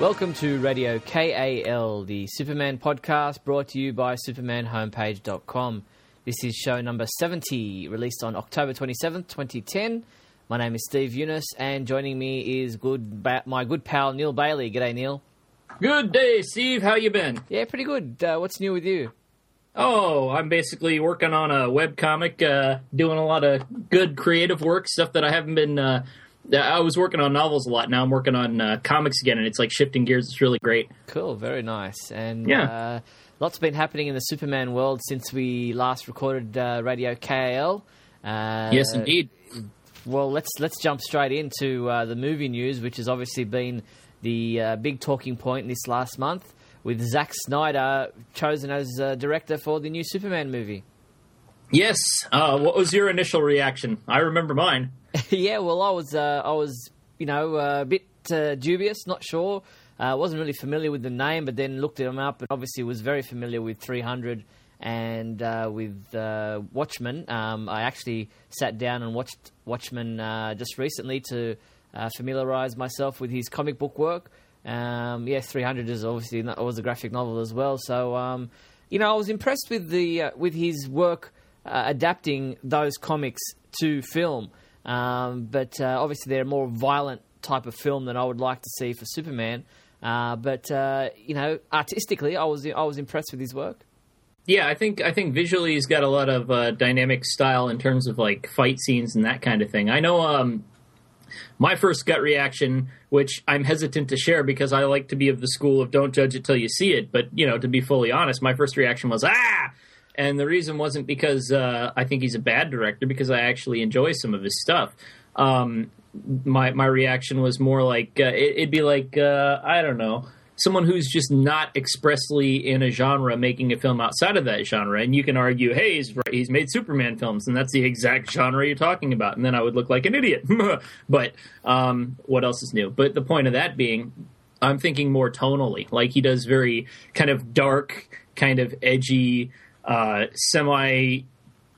Welcome to Radio KAL, the Superman podcast brought to you by SupermanHomepage.com. This is show number 70, released on October 27th, 2010. My name is Steve Younis, and joining me is good ba- my good pal Neil Bailey. G'day, Neil. Good day, Steve. How you been? Yeah, pretty good. Uh, what's new with you? Oh, I'm basically working on a web comic, uh, doing a lot of good creative work, stuff that I haven't been. Uh, I was working on novels a lot. Now I'm working on uh, comics again, and it's like shifting gears. It's really great. Cool, very nice. And Yeah. uh, lots have been happening in the Superman world since we last recorded uh, Radio KAL. Uh, yes, indeed. Well, let's let's jump straight into uh, the movie news, which has obviously been the uh, big talking point this last month, with Zack Snyder chosen as uh, director for the new Superman movie. Yes. Uh, what was your initial reaction? I remember mine. yeah, well, I was uh, I was you know uh, a bit uh, dubious, not sure. I uh, wasn't really familiar with the name, but then looked him up, and obviously was very familiar with 300 and uh, with uh, Watchmen. Um, I actually sat down and watched Watchmen uh, just recently to uh, familiarize myself with his comic book work. Um, yeah, 300 is obviously not, was a graphic novel as well. So um, you know, I was impressed with the uh, with his work uh, adapting those comics to film. Um, but uh, obviously, they're a more violent type of film than I would like to see for Superman. Uh, but uh, you know, artistically, I was I was impressed with his work. Yeah, I think I think visually he's got a lot of uh, dynamic style in terms of like fight scenes and that kind of thing. I know um, my first gut reaction, which I'm hesitant to share because I like to be of the school of don't judge it till you see it. But you know, to be fully honest, my first reaction was ah, and the reason wasn't because uh, I think he's a bad director, because I actually enjoy some of his stuff. Um, my my reaction was more like uh, it, it'd be like uh, I don't know someone who's just not expressly in a genre making a film outside of that genre. And you can argue hey he's he's made superman films and that's the exact genre you're talking about. And then i would look like an idiot. But um, what else is new? But the point of that being i'm thinking more tonally. Like he does very kind of dark kind of edgy uh, semi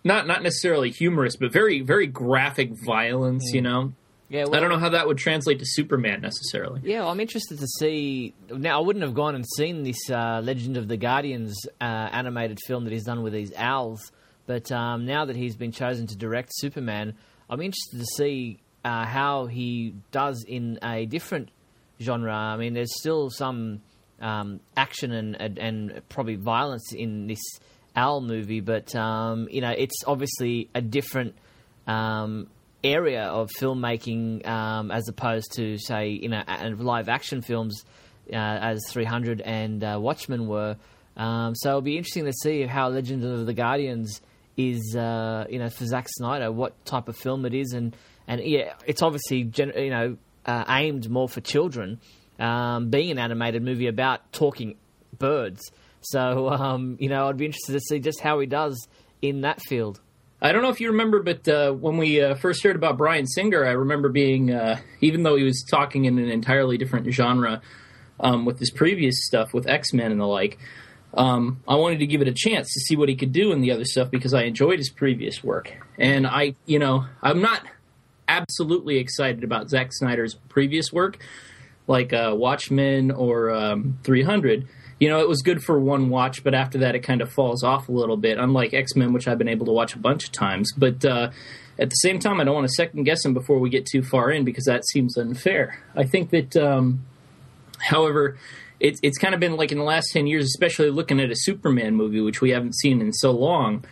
not not necessarily humorous but very very graphic violence you know Yeah, I don't know how that would translate to Superman necessarily. Yeah, I'm interested to see. Now, I wouldn't have gone and seen this uh, Legend of the Guardians uh, animated film that he's done with these owls, but um, now that he's been chosen to direct Superman, I'm interested to see uh, how he does in a different genre. I mean, there's still some um, action and and probably violence in this owl movie, but um, you know, it's obviously a different. Um, area of filmmaking um, as opposed to say you know live action films uh, as 300 and uh, Watchmen were. Um, so it'll be interesting to see how Legend of the Guardians is uh, you know for Zack Snyder what type of film it is and and yeah it's obviously gen- you know uh, aimed more for children um, being an animated movie about talking birds. So um, you know I'd be interested to see just how he does in that field. I don't know if you remember, but uh, when we uh, first heard about Bryan Singer, I remember being, uh, even though he was talking in an entirely different genre um, with his previous stuff with X Men and the like, um, I wanted to give it a chance to see what he could do in the other stuff because I enjoyed his previous work. And I, you know, I'm not absolutely excited about Zack Snyder's previous work, like uh, Watchmen or um, 300 you know, it was good for one watch, but after that, it kind of falls off a little bit. Unlike X Men, which I've been able to watch a bunch of times, but uh, at the same time, I don't want to second guess him before we get too far in because that seems unfair. I think that, um, however, it's it's kind of been like in the last ten years, especially looking at a Superman movie, which we haven't seen in so long.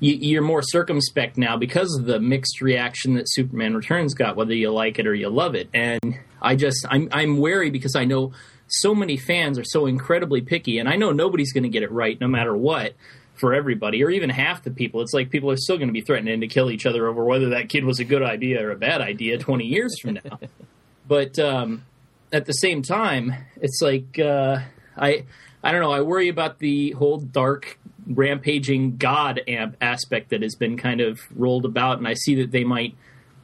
You, you're more circumspect now because of the mixed reaction that Superman Returns got, whether you like it or you love it. And I just I'm I'm wary because I know so many fans are so incredibly picky, and I know nobody's going to get it right no matter what for everybody, or even half the people. It's like people are still going to be threatening to kill each other over whether that kid was a good idea or a bad idea 20 years from now. but um, at the same time, it's like uh, I I don't know. I worry about the whole dark rampaging god amp aspect that has been kind of rolled about, and I see that they might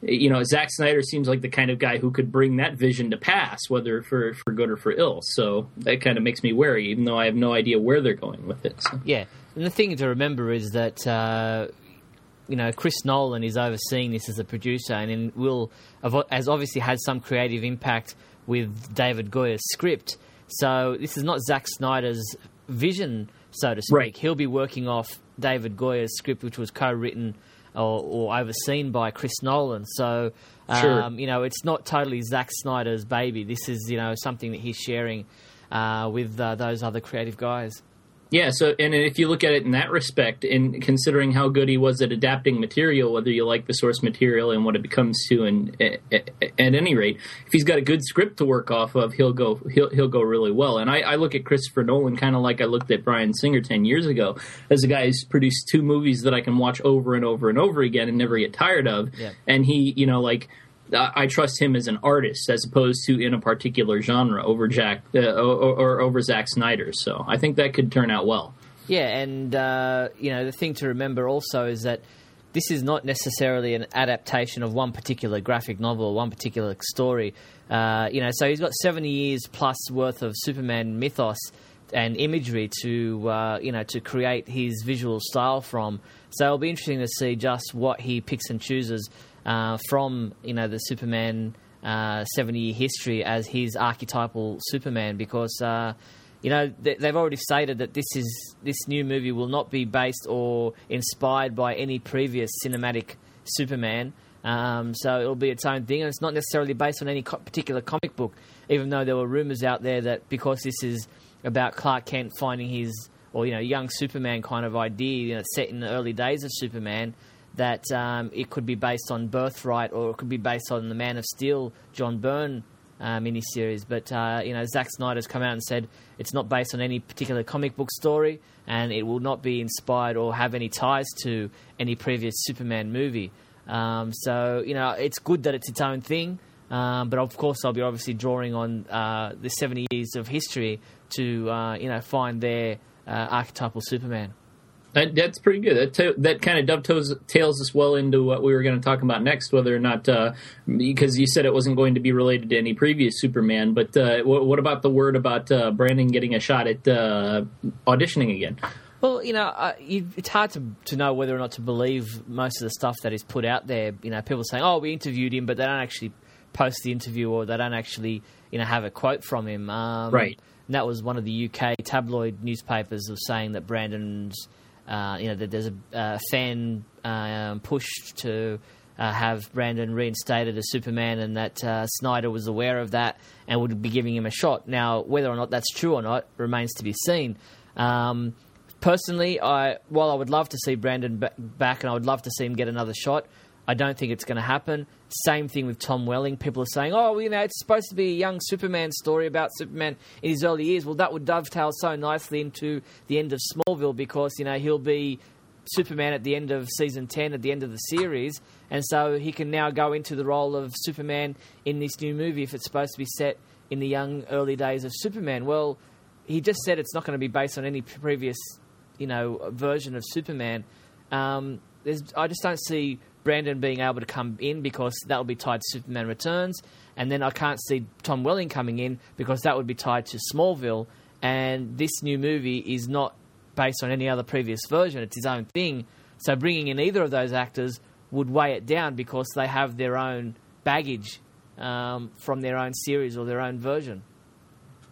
you know, Zack Snyder seems like the kind of guy who could bring that vision to pass, whether for, for good or for ill. So that kind of makes me wary, even though I have no idea where they're going with it. So. Yeah, and the thing to remember is that uh, you know Chris Nolan is overseeing this as a producer, and will has obviously had some creative impact with David Goyer's script. So this is not Zack Snyder's vision, so to speak. Right. He'll be working off David Goyer's script, which was co-written or, or overseen by Chris Nolan. So, um, Sure. you know, it's not totally Zack Snyder's baby. This is, you know, something that he's sharing uh, with uh, those other creative guys. Yeah, so and if you look at it in that respect, in considering how good he was at adapting material, whether you like the source material and what it becomes to, and at, at any rate, if he's got a good script to work off of, he'll go he'll he'll go really well. And I, I look at Christopher Nolan kind of like I looked at Bryan Singer ten years ago as a guy who's produced two movies that I can watch over and over and over again and never get tired of. Yeah. And he, you know, like I trust him as an artist as opposed to in a particular genre over Jack uh, or, or over Zack Snyder. So I think that could turn out well. Yeah, and uh, you know the thing to remember also is that this is not necessarily an adaptation of one particular graphic novel or one particular story. Uh, you know, so he's got seventy years plus worth of Superman mythos and imagery to uh, you know to create his visual style from. So it'll be interesting to see just what he picks and chooses uh, from you know the Superman uh, seventy year history as his archetypal Superman because. Uh, you know th- they've already stated that this is this new movie will not be based or inspired by any previous cinematic Superman. Um, so it'll be its own thing, and it's not necessarily based on any co- particular comic book. Even though there were rumors out there that because this is about Clark Kent finding his or you know young Superman kind of idea, you know, set in the early days of Superman, that um, it could be based on Birthright or it could be based on the Man of Steel, John Byrne uh, miniseries. But uh, you know, Zack Snyder's come out and said it's not based on any particular comic book story, and it will not be inspired or have any ties to any previous Superman movie. Um, so you know, it's good that it's its own thing. Um, but of course, I'll be obviously drawing on uh, the 70 years of history to uh, you know find their uh, archetypal Superman. That, that's pretty good. That to, that kind of dovetails tails us well into what we were going to talk about next, whether or not uh, because you said it wasn't going to be related to any previous Superman. But uh, what, what about the word about uh, Brandon getting a shot at uh, auditioning again? Well, you know, uh, you, it's hard to to know whether or not to believe most of the stuff that is put out there. You know, people saying, "Oh, we interviewed him," but they don't actually post the interview or they don't actually, you know, have a quote from him. Um, Right. And that was one of the UK tabloid newspapers was saying that Brandon's, uh, you know, that there's a fan um, push to. Uh, have Brandon reinstated as Superman, and that uh, Snyder was aware of that and would be giving him a shot. Now, whether or not that's true or not remains to be seen. Um, personally, I while I would love to see Brandon ba- back and I would love to see him get another shot, I don't think it's going to happen. Same thing with Tom Welling. People are saying, "Oh, you know, it's supposed to be a young Superman story about Superman in his early years." Well, that would dovetail so nicely into the end of Smallville because you know he'll be Superman at the end of season 10, at the end of the series, and so he can now go into the role of Superman in this new movie if it's supposed to be set in the young early days of Superman. Well, he just said it's not going to be based on any previous, you know, version of Superman. Um, I just don't see Brandon being able to come in because that will be tied to Superman Returns, and then I can't see Tom Welling coming in because that would be tied to Smallville. And this new movie is not based on any other previous version; it's his own thing. So bringing in either of those actors would weigh it down because they have their own baggage um, from their own series or their own version.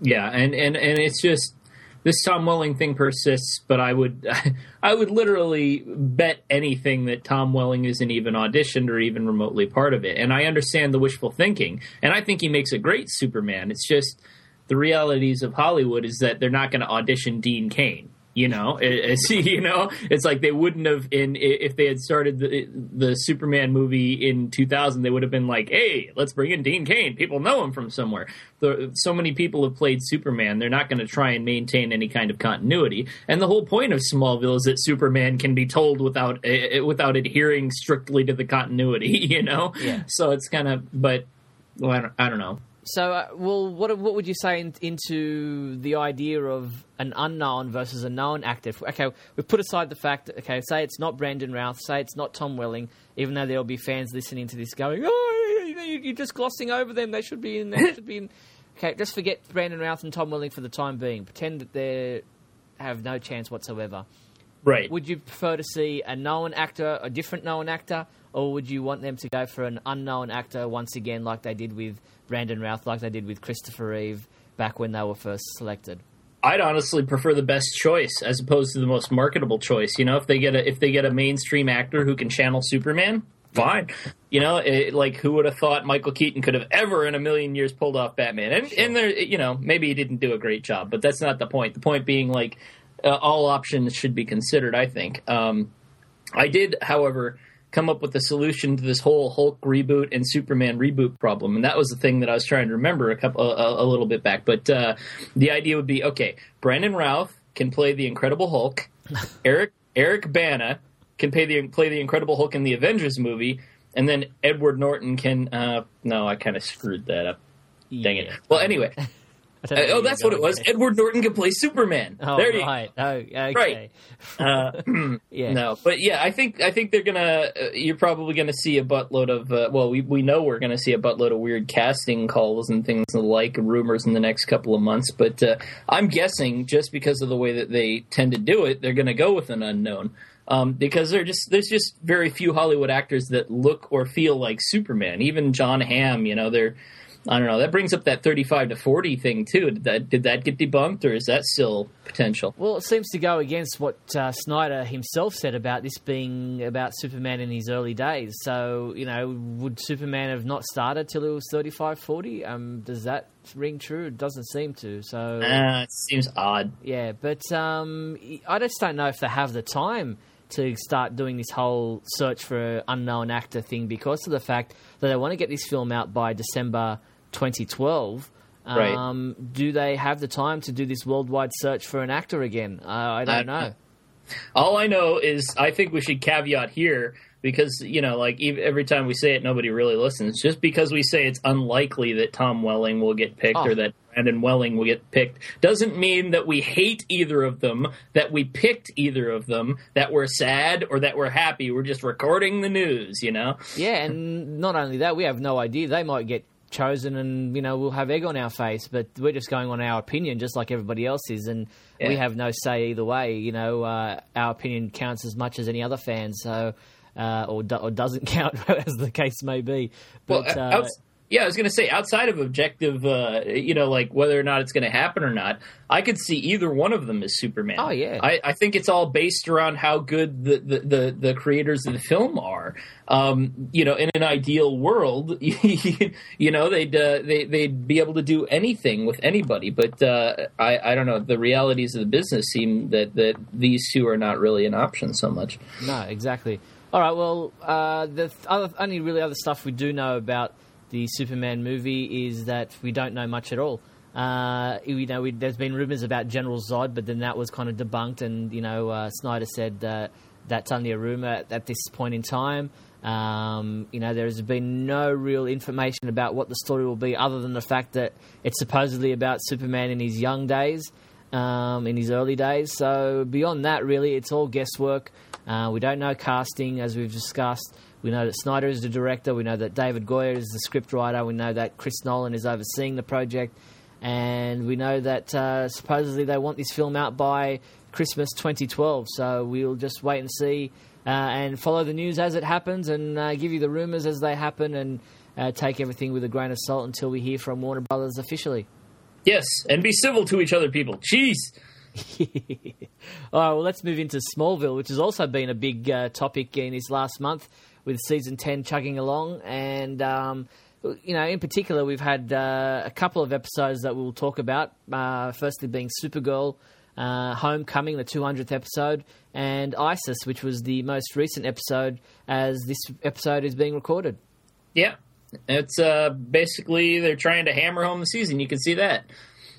Yeah, and, and, and it's just this Tom Welling thing persists, but I would I would literally bet anything that Tom Welling isn't even auditioned or even remotely part of it. And I understand the wishful thinking, and I think he makes a great Superman. It's just the realities of Hollywood is that they're not going to audition Dean Cain. You know, it's, you know, it's like they wouldn't have in if they had started the the Superman movie in 2000. They would have been like, "Hey, let's bring in Dean Cain. People know him from somewhere." The, so many people have played Superman. They're not going to try and maintain any kind of continuity. And the whole point of Smallville is that Superman can be told without uh, without adhering strictly to the continuity. You know, Yeah. So it's kind of, but well, I, don't, I don't know. So, uh, well, what what would you say in, into the idea of an unknown versus a known actor? Okay, we put aside the fact that okay, say it's not Brandon Routh, say it's not Tom Welling, even though there'll be fans listening to this going, "Oh, you know, you- you're just glossing over them. They should be in. They should be in." Okay, just forget Brandon Routh and Tom Welling for the time being. Pretend that they have no chance whatsoever. Right. Would you prefer to see a known actor, a different known actor, or would you want them to go for an unknown actor once again, like they did with Brandon Routh, like they did with Christopher Reeve, back when they were first selected. I'd honestly prefer the best choice as opposed to the most marketable choice. You know, if they get a if they get a mainstream actor who can channel Superman, fine. You know, it, like who would have thought Michael Keaton could have ever in a million years pulled off Batman? And and there, you know, maybe he didn't do a great job, but that's not the point. The point being like uh, all options should be considered. I think. Um, I did, however, come up with a solution to this whole Hulk reboot and Superman reboot problem, and that was the thing that I was trying to remember a couple a, a little bit back. But uh, the idea would be okay. Brandon Routh can play the Incredible Hulk. Eric Eric Bana can play the play the Incredible Hulk in the Avengers movie, and then Edward Norton can. Uh, no, I kind of screwed that up. Dang it. Well, anyway. Uh, oh, that's what it was. There. Edward Norton can play Superman. Oh, there you right. Oh, okay. Right. Uh, yeah. No, but yeah, I think I think they're gonna. Uh, you're probably gonna see a buttload of. Uh, well, we we know we're gonna see a buttload of weird casting calls and things like rumors in the next couple of months. But uh, I'm guessing just because of the way that they tend to do it, they're gonna go with an unknown. Um, because just there's just very few Hollywood actors that look or feel like Superman. Even John Hamm, you know, they're I don't know. That brings up that 35 to 40 thing too. Did that did that get debunked, or is that still potential? Well, it seems to go against what uh, Snyder himself said about this being about Superman in his early days. So, you know, would Superman have not started till he was 35, 40? Um, does that ring true? It doesn't seem to. So, uh, it seems odd. Yeah, but um, I just don't know if they have the time to start doing this whole search for an unknown actor thing because of the fact that they want to get this film out by December 2012. Right. Um, do they have the time to do this worldwide search for an actor again? Uh, I don't I, know. All I know is I think we should caveat here because you know, like every time we say it, nobody really listens. Just because we say it's unlikely that Tom Welling will get picked oh. or that Brandon Welling will get picked doesn't mean that we hate either of them, that we picked either of them, that we're sad or that we're happy. We're just recording the news, you know. Yeah, and not only that, we have no idea they might get chosen and you know we'll have egg on our face but we're just going on our opinion just like everybody else is and yeah. we have no say either way you know uh, our opinion counts as much as any other fan so uh, or, do- or doesn't count as the case may be but well, uh, yeah, I was going to say outside of objective, uh, you know, like whether or not it's going to happen or not, I could see either one of them as Superman. Oh yeah, I, I think it's all based around how good the the, the, the creators of the film are. Um, you know, in an ideal world, you know, they'd uh, they they'd be able to do anything with anybody. But uh, I I don't know. The realities of the business seem that that these two are not really an option so much. No, exactly. All right. Well, uh, the other, only really other stuff we do know about the Superman movie is that we don't know much at all. Uh, you know, we, there's been rumors about General Zod, but then that was kind of debunked, and you know, uh, Snyder said that that's only a rumor at, at, this point in time. Um, you know, there has been no real information about what the story will be, other than the fact that it's supposedly about Superman in his young days, um, in his early days. So beyond that, really, it's all guesswork. Uh, we don't know casting, as we've discussed. We know that Snyder is the director. We know that David Goyer is the scriptwriter. We know that Chris Nolan is overseeing the project. And we know that uh, supposedly they want this film out by Christmas 2012. So we'll just wait and see uh, and follow the news as it happens and uh, give you the rumours as they happen and uh, take everything with a grain of salt until we hear from Warner Brothers officially. Yes, and be civil to each other, people. Jeez. All right, well, let's move into Smallville, which has also been a big uh, topic in this last month with season 10 chugging along. And, um, you know, in particular, we've had uh, a couple of episodes that we'll talk about. Uh, firstly, being Supergirl, uh, Homecoming, the 200th episode, and ISIS, which was the most recent episode as this episode is being recorded. Yeah. It's uh, basically they're trying to hammer home the season. You can see that.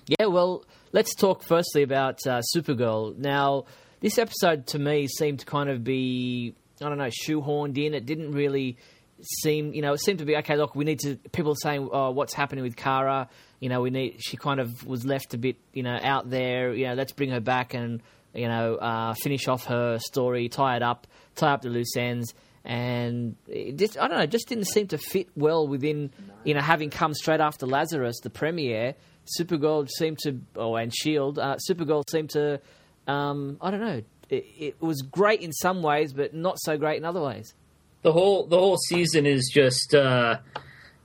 Yeah, well, let's talk firstly about uh, Supergirl. Now, this episode to me seemed to kind of be I don't know, shoehorned in. It didn't really seem, you know, it seemed to be okay. Look, we need to. People saying, "Oh, what's happening with Kara?" You know, we need. She kind of was left a bit, you know, out there. You know, let's bring her back and you know uh, finish off her story, tie it up, tie up the loose ends. And just, I don't know, just didn't seem to fit well within, you know, having come straight after Lazarus, the premiere. Supergirl seemed to, oh, and Shield, uh, Supergirl seemed to, um, I don't know, it, it was great in some ways, but not so great in other ways. The whole the whole season is just uh,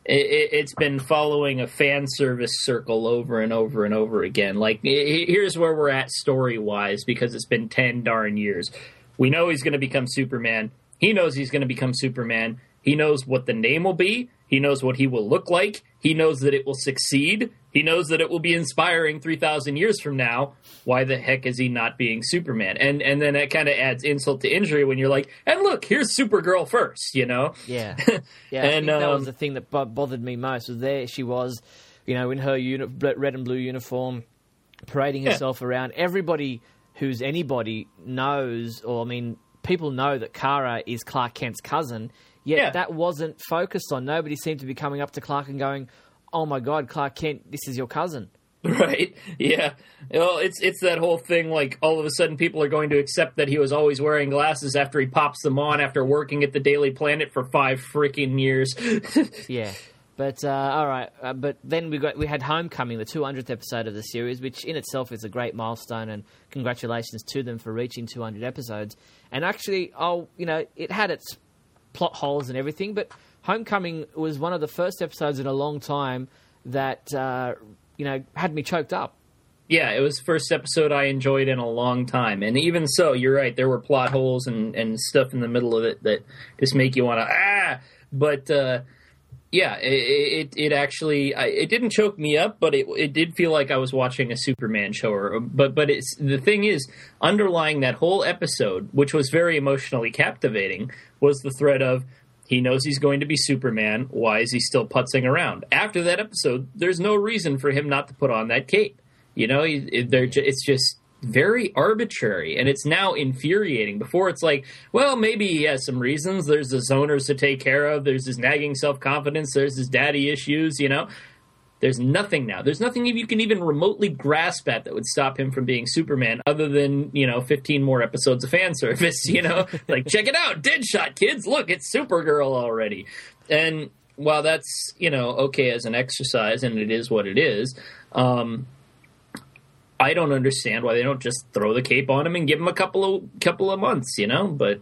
it, it's been following a fan service circle over and over and over again. Like, here's where we're at story wise because it's been 10 darn years. We know he's going to become Superman. He knows he's going to become Superman. He knows what the name will be. He knows what he will look like. He knows that it will succeed. He knows that it will be inspiring 3,000 years from now. Why the heck is he not being Superman? And and then that kind of adds insult to injury when you're like, and look, here's Supergirl first, you know? Yeah. Yeah. and um, that was um, the thing that bothered me most was there she was, you know, in her uni- red and blue uniform, parading herself yeah. around. Everybody who's anybody knows, or I mean, people know that Kara is Clark Kent's cousin Yet yeah. that wasn't focused on. Nobody seemed to be coming up to Clark and going, "Oh my God, Clark Kent, this is your cousin." Right. Yeah. Well, it's it's that whole thing. Like all of a sudden, people are going to accept that he was always wearing glasses after he pops them on after working at the Daily Planet for five freaking years. yeah. But uh, all right, uh, but then we got we had Homecoming, the 200th episode of the series, which in itself is a great milestone, and congratulations to them for reaching 200 episodes. And actually, oh, you know, it had its plot holes and everything. But Homecoming was one of the first episodes in a long time that uh, you know had me choked up. Yeah, it was the first episode I enjoyed in a long time, and even so, you're right. There were plot holes and, and stuff in the middle of it that just make you want to ah. But uh, yeah, it, it, it actually I, it didn't choke me up, but it it did feel like I was watching a Superman show. Or, but but it's the thing is underlying that whole episode, which was very emotionally captivating, was the threat of he knows he's going to be Superman. Why is he still putzing around? After that episode, there's no reason for him not to put on that cape. You know, it's just very arbitrary and it's now infuriating. Before it's like, well, maybe he has some reasons. There's his owners to take care of. There's his nagging self confidence. There's his daddy issues, you know. There's nothing now. There's nothing you can even remotely grasp at that would stop him from being Superman, other than you know 15 more episodes of fan service. You know, like check it out, Deadshot kids. Look, it's Supergirl already. And while that's you know okay as an exercise, and it is what it is, um, I don't understand why they don't just throw the cape on him and give him a couple of couple of months. You know, but.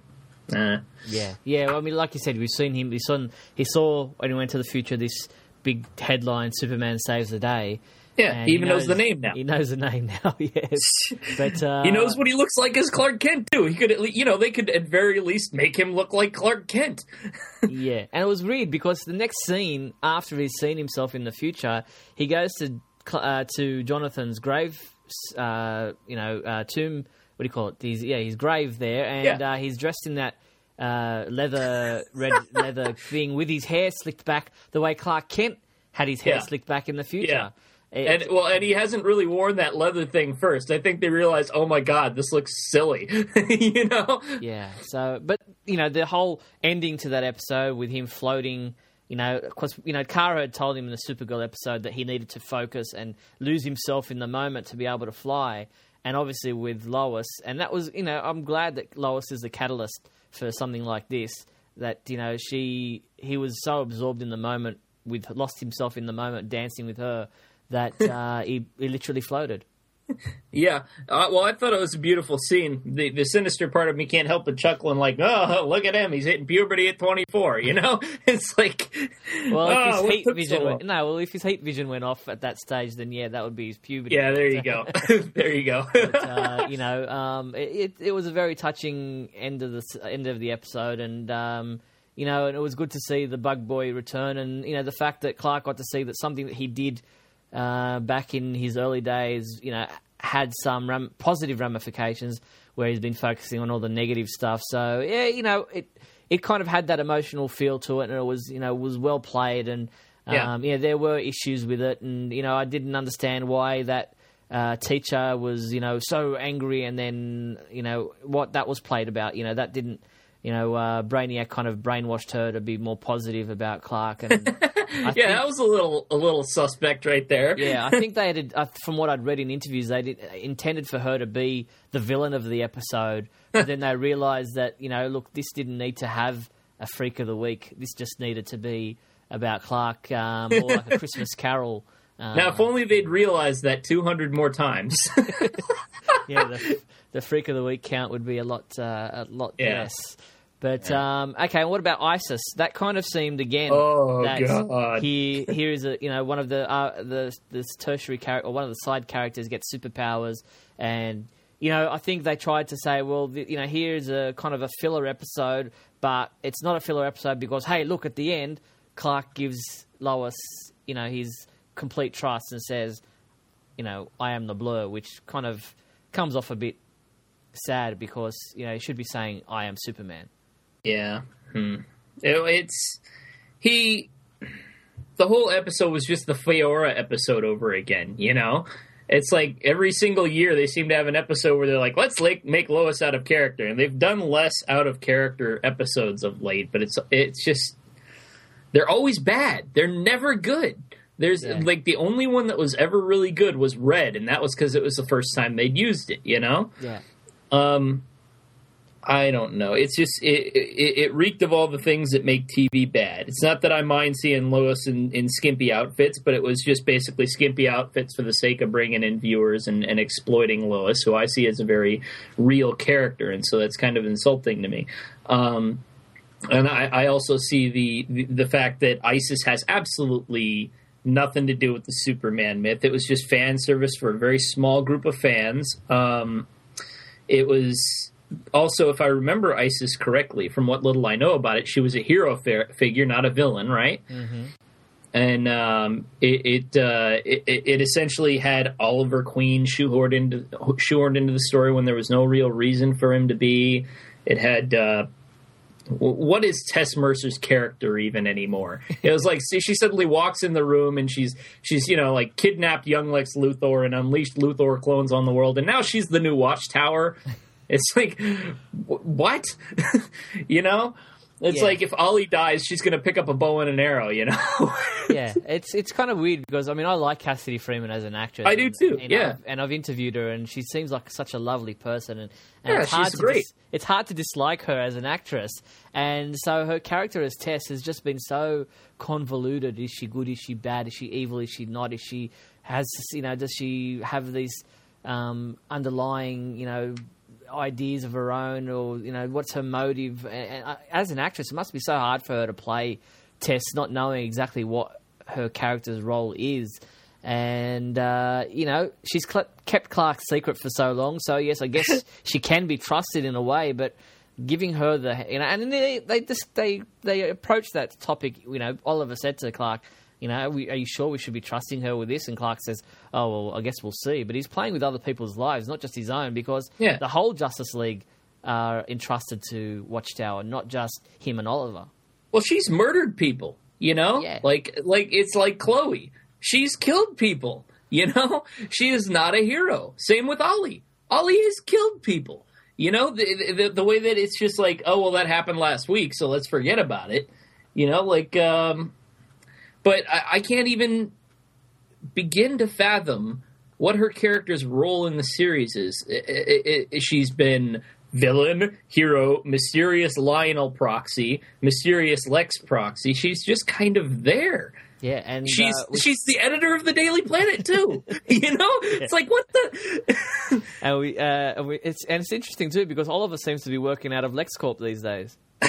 Uh. Yeah, yeah. Well, I mean, like you said, we've seen him. We saw he saw when he went to the future this big headline Superman saves the day. Yeah, he even he knows, knows, the name now. He knows the name now. Yes, but uh, he knows what he looks like as Clark Kent too. He could, at least, you know, they could at very least make him look like Clark Kent. yeah, and it was weird because the next scene after he's seen himself in the future, he goes to uh, to Jonathan's grave, uh, you know, uh, tomb. What do you call it? He's, yeah, his grave there, and yeah. Uh, he's dressed in that uh, leather red leather thing with his hair slicked back the way Clark Kent had his hair yeah. slicked back in the future. Yeah. and well, and he hasn't really worn that leather thing first. I think they realized, oh my god, this looks silly, you know? Yeah. So, but you know, the whole ending to that episode with him floating, you know, because you know, Kara had told him in the Supergirl episode that he needed to focus and lose himself in the moment to be able to fly, and obviously with Lois, and that was, you know, I'm glad that Lois is the catalyst for something like this. That you know, she he was so absorbed in the moment, with lost himself in the moment, dancing with her, that uh, he he literally floated. Yeah. Uh, well, I thought it was a beautiful scene. The the sinister part of me can't help but chuckle and like, oh, look at him. He's hitting puberty at 24, you know? It's like, well, if oh, his heat vision so went, no, well, if his heat vision went off at that stage, then yeah, that would be his puberty. Yeah, there you go. there you go. but, uh, you know, um, it, it was a very touching end of the end of the episode, and um, you know, and it was good to see the Bug Boy return, and you know, the fact that Clark got to see that something that he did uh, back in his early days, you know, had some ram- positive ramifications where he's been focusing on all the negative stuff. So yeah, you know, it it kind of had that emotional feel to it, and it was you know was well played, and um, yeah. yeah, there were issues with it, and you know, I didn't understand why that. Uh, teacher was, you know, so angry, and then, you know, what that was played about. You know, that didn't you know, uh, Brainiac kind of brainwashed her to be more positive about Clark. And yeah, think, that was a little a little suspect right there. yeah, I think they had, uh, from what I'd read in interviews, they did, uh, intended for her to be the villain of the episode, but then they realised that you know, look, this didn't need to have a freak of the week. This just needed to be about Clark um, or like a Christmas Carol. Uh, now, if only they'd realized that 200 more times. yeah, the, the freak of the week count would be a lot, uh, a lot yeah. less. But um, okay, and what about ISIS? That kind of seemed again. Oh, that God. He here is a you know one of the uh, the this tertiary character or one of the side characters gets superpowers, and you know I think they tried to say, well, the, you know, here's a kind of a filler episode, but it's not a filler episode because hey, look at the end, Clark gives Lois you know his complete trust and says, you know, I am the blur, which kind of comes off a bit sad because you know he should be saying I am Superman. Yeah. Hmm. It, it's he. The whole episode was just the Fiora episode over again. You know, it's like every single year they seem to have an episode where they're like, "Let's like make Lois out of character," and they've done less out of character episodes of late. But it's it's just they're always bad. They're never good. There's Yeah. like the only one that was ever really good was Red, and that was because it was the first time they'd used it. You know. Yeah. Um, I don't know. It's just it, it it reeked of all the things that make TV bad. It's not that I mind seeing Lois in, in skimpy outfits, but it was just basically skimpy outfits for the sake of bringing in viewers and, and exploiting Lois, who I see as a very real character, and so that's kind of insulting to me. Um, and I, I also see the, the the fact that ISIS has absolutely nothing to do with the Superman myth. It was just fan service for a very small group of fans. Um, it was also, if I remember ISIS correctly, from what little I know about it, she was a hero fi- figure, not a villain, right? Mm-hmm. And um, it it, uh, it it essentially had Oliver Queen shoehorned into shoehorned into the story when there was no real reason for him to be. It had. Uh, what is Tess Mercer's character even anymore? It was like see, she suddenly walks in the room and she's she's you know like kidnapped young Lex Luthor and unleashed Luthor clones on the world, and now she's the new Watchtower. It's like wh- what, you know? It's Yeah. like if Ollie dies, she's going to pick up a bow and an arrow, you know? yeah, it's it's kind of weird because I mean I like Cassidy Freeman as an actress. I do and- too, and yeah. I've, and I've interviewed her, and she seems like such a lovely person, and, and Yeah, it's hard she's to great. dis- it's hard to dislike her as an actress, and so her character as Tess has just been so convoluted. Is she good? Is she bad? Is she evil? Is she not? Is she has you know? Does she have these um, underlying you know? Ideas of her own or you know what's her motive? And, and as an actress it must be so hard for her to play Tess not knowing exactly what her character's role is. And uh, you know she's cl- kept Clark's secret for so long so yes I guess she can be trusted in a way but giving her the you know and they they just they they approach that topic you know Oliver said to Clark you know, are, we, are you sure we should be trusting her with this? And Clark says, "Oh well, I guess we'll see." But he's playing with other people's lives, not just his own, because Yeah. the whole Justice League are entrusted to Watchtower, not just him and Oliver. well, she's murdered people, you know? Yeah. Like, like it's like Chloe. She's killed people, you know? She is not a hero. Same with Ollie. Ollie has killed people. You know, the, the, the way that it's just like, oh, well, that happened last week, so let's forget about it. You know, like, um, but I, I can't even begin to fathom what her character's role in the series is. I- I- I- she's been villain, hero, mysterious Lionel proxy, mysterious Lex proxy. She's just kind of there. Yeah, and She's uh, she's the editor of the Daily Planet too. you know, it's like what the. and we, uh, and we, it's and it's interesting too because Oliver seems to be working out of LexCorp these days.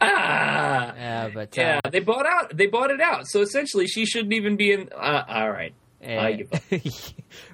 ah. Yeah, but uh, Yeah, they bought out. They bought it out. So essentially, she shouldn't even be in. Uh, all right, I give up. well,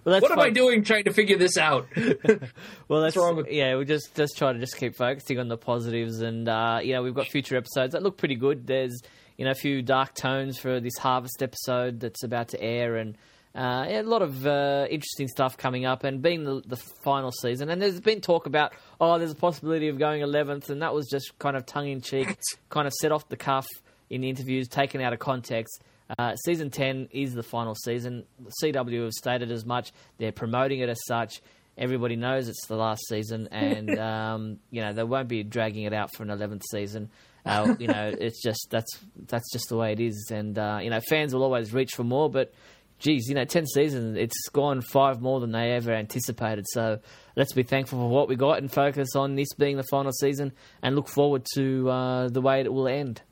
that's What am I doing trying to figure this out? Well, that's wrong with- yeah. We just just try to just keep focusing on the positives, and uh, you know we've got future episodes that look pretty good. There's you know a few dark tones for this harvest episode that's about to air, and uh, yeah, a lot of uh, interesting stuff coming up. And being the, the final season, and there's been talk about oh, there's a possibility of going 11th, and that was just kind of tongue in cheek, kind of set off the cuff in the interviews, taken out of context. Uh, season 10 is the final season. CW have stated as much. They're promoting it as such. Everybody knows it's the last season, and um, you know they won't be dragging it out for an eleventh season. Uh, you know, it's just that's that's just the way it is, and uh, you know fans will always reach for more. But geez, you know, ten seasons, it's gone five more than they ever anticipated. So let's be thankful for what we got and focus on this being the final season, and look forward to uh, the way it will end.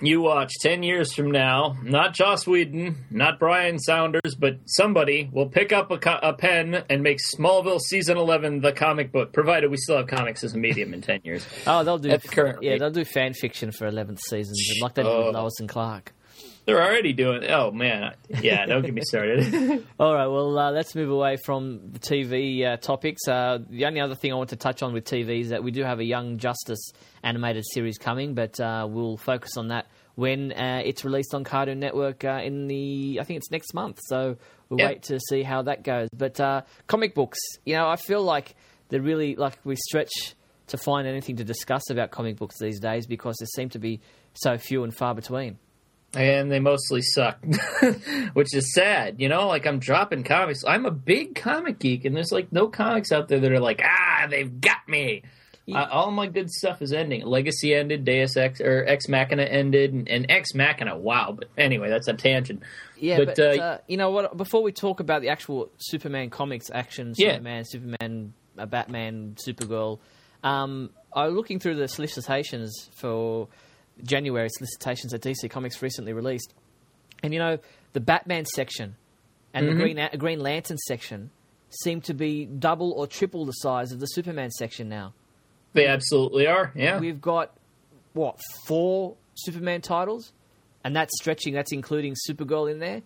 you watch 10 years from now, not Joss Whedon, not Brian Saunders, but somebody will pick up a, co- a pen and make Smallville season 11 the comic book, provided we still have comics as a medium in 10 years. Oh, they'll do At the current yeah, they'll do fan fiction for eleventh seasons, like they did Oh. with Lois and Clark. They're already doing Oh, man. Yeah, don't get me started. All right, well, uh, let's move away from the TV uh, topics. Uh, the only other thing I want to touch on with TV is that we do have a Young Justice animated series coming, but uh, we'll focus on that when uh, it's released on Cartoon Network uh, in the, I think it's next month. So we'll Yeah. wait to see how that goes. But uh, comic books, you know, I feel like they're really, like, we stretch to find anything to discuss about comic books these days because there seem to be so few and far between. And they mostly suck, which is sad. You know, like I'm dropping comics. I'm a big comic geek, and there's like no comics out there that are like, ah, they've got me. Uh, all my good stuff is ending. Legacy ended, Deus Ex or Ex Machina ended, and, and Ex Machina. Wow, but anyway, that's a tangent. Yeah, But, but, uh, uh, you know what? Before we talk about the actual Superman comics action, Yeah. Superman, Superman, uh, Batman, Supergirl, um, I was looking through the solicitations for January solicitations that DC Comics recently released, and you know the Batman section and Mm-hmm. the Green Green Lantern section seem to be double or triple the size of the Superman section now. They absolutely are. Yeah, We've got what four Superman titles, and that's stretching. That's including Supergirl in there.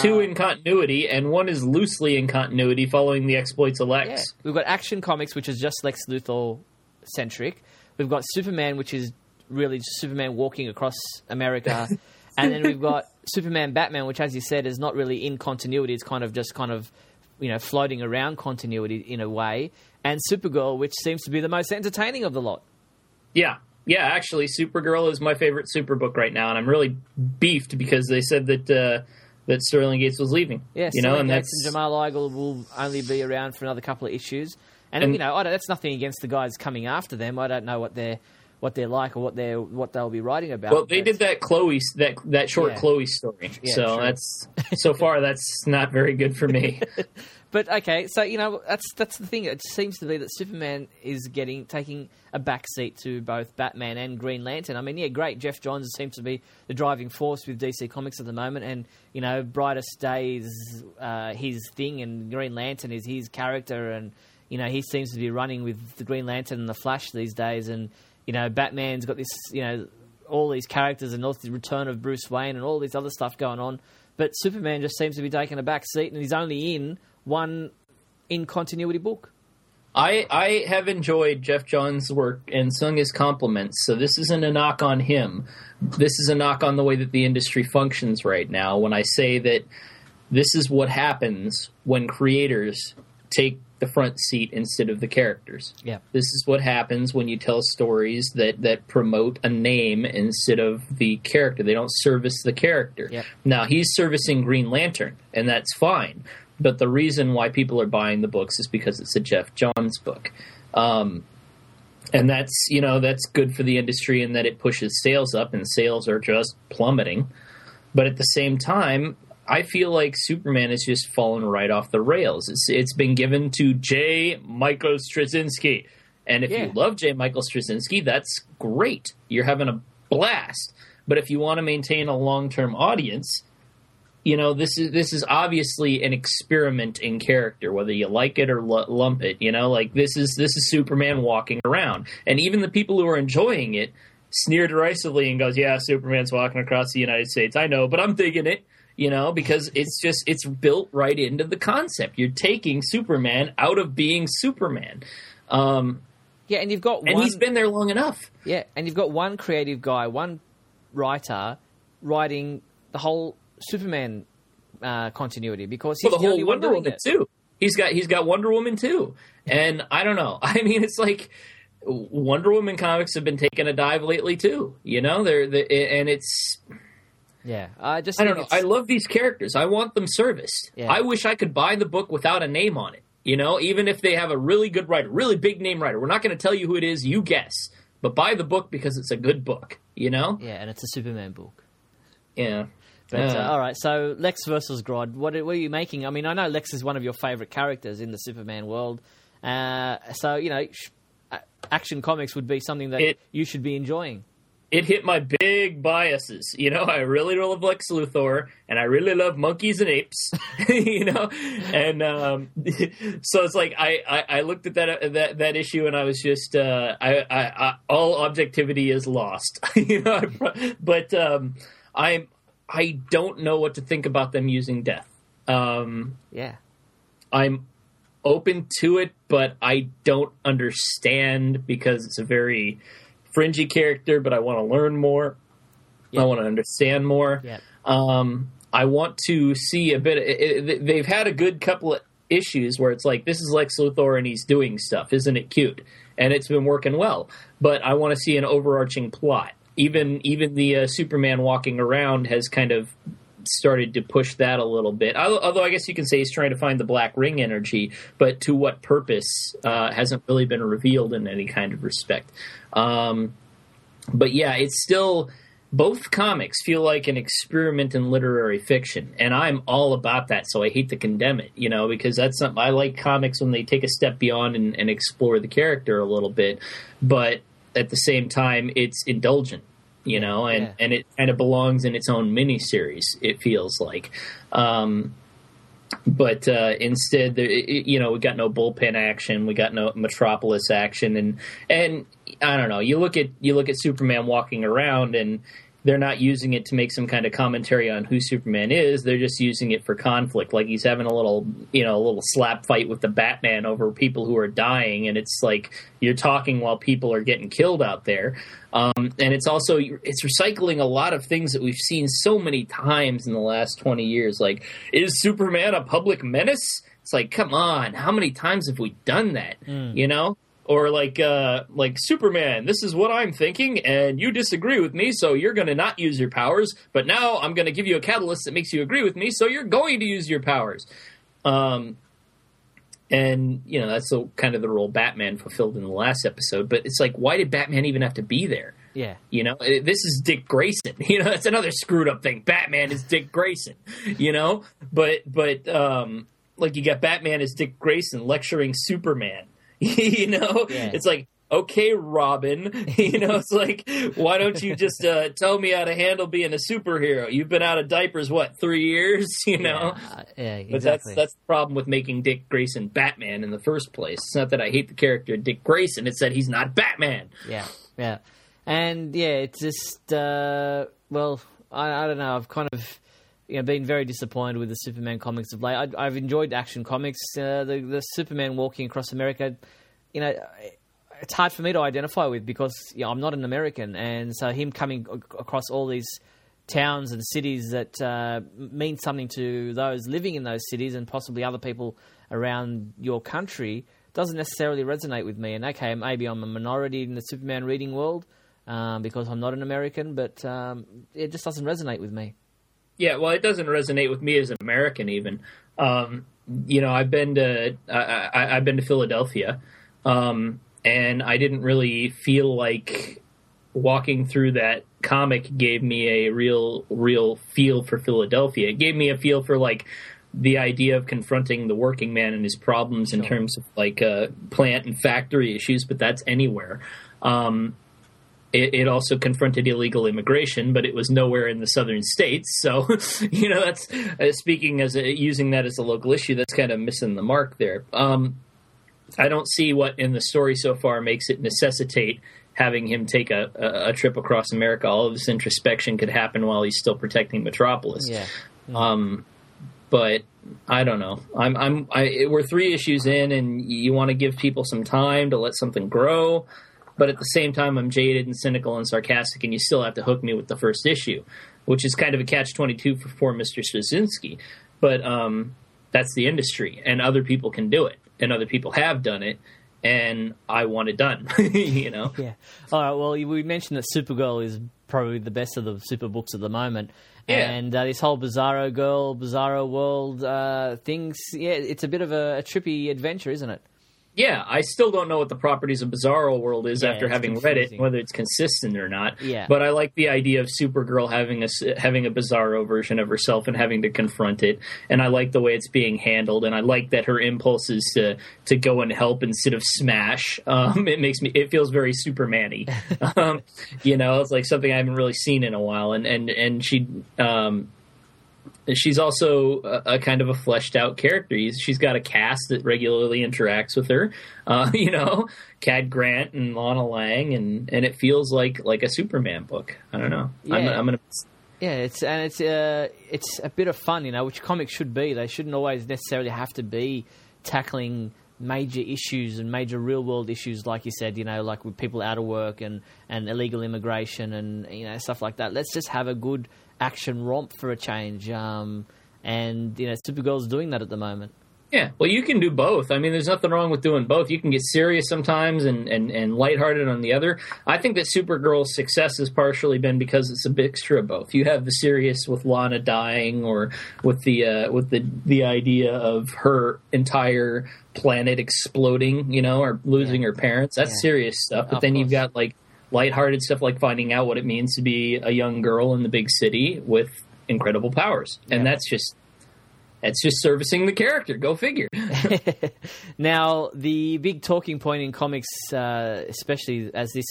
two in continuity, and one is loosely in continuity following the exploits of Lex. Yeah. We've got Action Comics, which is just Lex Luthor centric. We've got Superman, which is really just Superman walking across America. and then we've got Superman Batman, which, as you said, is not really in continuity. It's kind of just kind of, you know, floating around continuity in a way. And Supergirl, which seems to be the most entertaining of the lot. Yeah. Yeah, actually, Supergirl is my favorite Superbook right now, and I'm really beefed because they said that uh, that Sterling Gates was leaving. Yeah, you know, Sterling and Gates that's and Jamal Igle will only be around for another couple of issues. And, And- you know, I don't, that's nothing against the guys coming after them. I don't know what they're what they're like or what they're what they'll be writing about. well, they did that Chloe that that short Yeah. Chloe story. Yeah, so true. that's so far that's not very good for me. But okay, so you know that's that's the thing. It seems to be that Superman is getting taking a backseat to both Batman and Green Lantern. I mean, yeah, great. Geoff Johns seems to be the driving force with DC Comics at the moment, and you know, Brightest Day is uh, his thing, and Green Lantern is his character, and you know, he seems to be running with the Green Lantern and the Flash these days, and you know, Batman's got this, you know, all these characters and all the return of Bruce Wayne and all this other stuff going on. But Superman just seems to be taking a back seat, and he's only in one in continuity book. I I have enjoyed Geoff Johns' work and sung his compliments. So this isn't a knock on him. This is a knock on the way that the industry functions right now. When I say that this is what happens when creators take the front seat instead of the characters. Yeah. This is what happens when you tell stories that, that promote a name instead of the character. They don't service the character. Yep. Now, he's servicing Green Lantern, and that's fine. But the reason why people are buying the books is because it's a Geoff Johns book. Um, and that's, you know, that's good for the industry in that it pushes sales up, and sales are just plummeting. But at the same time, I feel like Superman has just fallen right off the rails. It's it's been given to J. Michael Straczynski, and if Yeah. you love J. Michael Straczynski, that's great. You're having a blast. But if you want to maintain a long term audience, you know this is this is obviously an experiment in character, whether you like it or l- lump it. You know, like this is this is Superman walking around, and even the people who are enjoying it sneer derisively and goes, "Yeah, Superman's walking across the United States. I know, but I'm digging it." You know, because it's just it's built right into the concept. You're taking Superman out of being Superman, um, Yeah, and you've got and one. he's been there long enough. yeah, and you've got one creative guy, one writer writing the whole Superman uh, continuity because he's Well, the the whole Wonder Woman it. too. He's got he's got Wonder Woman too, and I don't know. I mean, it's like Wonder Woman comics have been taking a dive lately too. You know, they're, they and it's Yeah, I just I don't know. I love these characters. I want them serviced. Yeah. I wish I could buy the book without a name on it. You know, even if they have a really good writer, really big name writer, we're not going to tell you who it is. You guess, but buy the book because it's a good book. You know, yeah, and it's a Superman book. yeah. But uh, Uh, all right, so Lex versus Grodd. What, are you making? I mean, I know Lex is one of your favorite characters in the Superman world. Uh, so you know, sh- Action Comics would be something that It- you should be enjoying. It hit my big biases. You know, I really love Lex Luthor, and I really love monkeys and apes. you know, and um, so it's like I, I, I, looked at that that that issue, and I was just uh, I, I, I, all objectivity is lost. you know, but um, I I don't know what to think about them using death. Um, yeah, I'm open to it, but I don't understand because it's a very fringy character, but I want to learn more. Yep. I want to understand more. Yep. Um, I want to see a bit. It, it, they've had a good couple of issues where it's like this is Lex Luthor and he's doing stuff, isn't it cute? And it's been working well. But I want to see an overarching plot. Even even the uh, Superman walking around has kind of started to push that a little bit. Although I guess you can say he's trying to find the black ring energy, but to what purpose uh, hasn't really been revealed in any kind of respect. Um, but yeah, it's still both comics feel like an experiment in literary fiction, and I'm all about that. So I hate to condemn it, you know, because that's something I like comics when they take a step beyond and, and explore the character a little bit, but at the same time, it's indulgent you know, and, yeah. and it kind of belongs in its own mini series. It feels like, um, but uh, instead, you know, we got no bullpen action, we got no Metropolis action, and and I don't know. You look at you look at Superman walking around, and they're not using it to make some kind of commentary on who Superman is. They're just using it for conflict. Like he's having a little, you know, a little slap fight with the Batman over people who are dying, and it's like you're talking while people are getting killed out there. Um, and it's also it's recycling a lot of things that we've seen so many times in the last twenty years. Like, is Superman a public menace? It's like, come on, how many times have we done that? Mm. You know, or like uh, like Superman. This is what I'm thinking, and you disagree with me, so you're going to not use your powers. But now I'm going to give you a catalyst that makes you agree with me, so you're going to use your powers. Um, and you know that's the, kind of the role Batman fulfilled in the last episode. But it's like, why did Batman even have to be there? Yeah, you know, this is Dick Grayson. You know, that's another screwed up thing. Batman is Dick Grayson. You know, but but um, like you got Batman as Dick Grayson lecturing Superman you know, yeah. it's like okay, Robin. You know, it's like, why don't you just uh, tell me how to handle being a superhero? You've been out of diapers what three years? You know, yeah, yeah exactly. But that's that's the problem with making Dick Grayson Batman in the first place. It's not that I hate the character Dick Grayson; it's that he's not Batman. Yeah, yeah, and yeah, it's just uh, well, I, I don't know. I've kind of you know, been very disappointed with the Superman comics of late. I, have enjoyed Action Comics. Uh, the, the Superman walking across America, you know, it's hard for me to identify with because you know, I'm not an American, and so him coming across all these towns and cities that uh, mean something to those living in those cities and possibly other people around your country doesn't necessarily resonate with me. And okay, maybe I'm a minority in the Superman reading world um, because I'm not an American, but um, it just doesn't resonate with me. Yeah, well, it doesn't resonate with me as an American, even. Um, you know, I've been to I, have been to Philadelphia, um, and I didn't really feel like walking through that comic gave me a real, real feel for Philadelphia. It gave me a feel for like the idea of confronting the working man and his problems in terms of like uh, plant and factory issues, but that's anywhere. Um, it, it, also confronted illegal immigration, but it was nowhere in the southern states. So, you know, that's uh, speaking as a, using that as a local issue. That's kind of missing the mark there. Um, I don't see what in the story so far makes it necessitate having him take a, a, a trip across America. All of this introspection could happen while he's still protecting Metropolis. Yeah. Um, but I don't know. I'm, I'm, I, we're three issues in, and you want to give people some time to let something grow but at the same time, I'm jaded and cynical and sarcastic, and you still have to hook me with the first issue, which is kind of a catch twenty two for poor Mister Straczynski. But um, that's the industry, and other people can do it, and other people have done it, and I want it done. you know. Yeah. All right. Well, we mentioned that Supergirl is probably the best of the super books at the moment. Yeah. And uh, this whole Bizarro Girl, Bizarro World uh, things, yeah, it's a bit of a, a trippy adventure, isn't it? Yeah, I still don't know what the properties of Bizarro World is Yeah, after having read it, whether it's consistent or not. Yeah. But I like the idea of Supergirl having a having a Bizarro version of herself and having to confront it, and I like the way it's being handled, and I like that her impulse is to to go and help instead of smash. Um, it makes me it feels very Superman-y. um, you know, it's like something I haven't really seen in a while, and and and she. Um, she's also a, a kind of a fleshed out character. He's- She's got a cast that regularly interacts with her. Uh, you know, Cat Grant and Lana Lang, and and it feels like like a Superman book. I don't know. I'm, Yeah. I'm gonna. Yeah, it's and it's uh, it's a bit of fun, you know, which comics should be. They shouldn't always necessarily have to be tackling major issues and major real world issues, like you said, you know, like with people out of work and and illegal immigration and you know stuff like that. Let's just have a good action romp for a change. Um, and you know, Supergirl's doing that at the moment. Yeah, well, you can do both. I mean, there's nothing wrong with doing both. You can get serious sometimes and, and, and lighthearted on the other. I think that Supergirl's success has partially been because it's a mixture of both. You have the serious with Lana dying, or with the uh, with the the idea of her entire planet exploding, you know, or losing Yeah. her parents. That's Yeah. serious stuff. But Of then you've got like lighthearted stuff like finding out what it means to be a young girl in the big city with incredible powers, and Yeah. that's just. That's just servicing the character. Go figure. Now, the big talking point in comics, uh, especially as this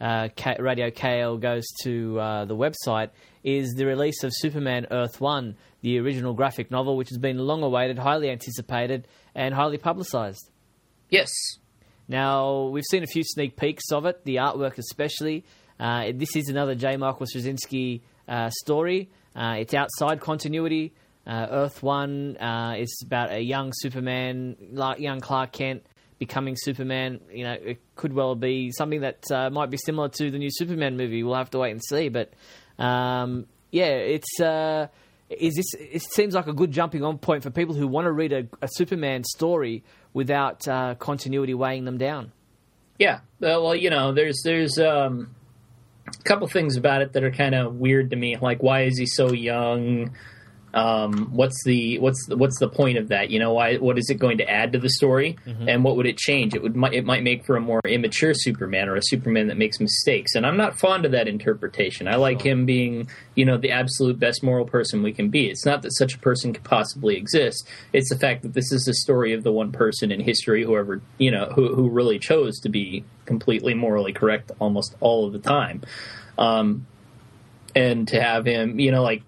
uh, K- Radio KAL goes to uh, the website, is the release of Superman Earth 1, the original graphic novel, which has been long awaited, highly anticipated, and highly publicized. yes. Now, we've seen a few sneak peeks of it, the artwork especially. Uh, this is another J. Michael Straczynski uh, story. Uh, it's outside continuity. Uh, Earth 1 uh, is about a young Superman, young Clark Kent becoming Superman. You know, it could well be something that uh, might be similar to the new Superman movie. We'll have to wait and see. But um, yeah, it's. Uh, is this? It seems like a good jumping on point for people who want to read a, a Superman story without uh, continuity weighing them down. Yeah. Uh, well, you know, there's there's um, a couple things about it that are kind of weird to me. Like, why is he so young? Um, what's the what's the, what's the point of that? You know, why what is it going to add to the story, and what would it change? It would might, it might make for a more immature Superman or a Superman that makes mistakes. And I'm not fond of that interpretation. I like him being you know the absolute best moral person we can be. It's not that such a person could possibly exist. It's the fact that this is the story of the one person in history, whoever you know, who who really chose to be completely morally correct almost all of the time. Um, and to have him, you know, like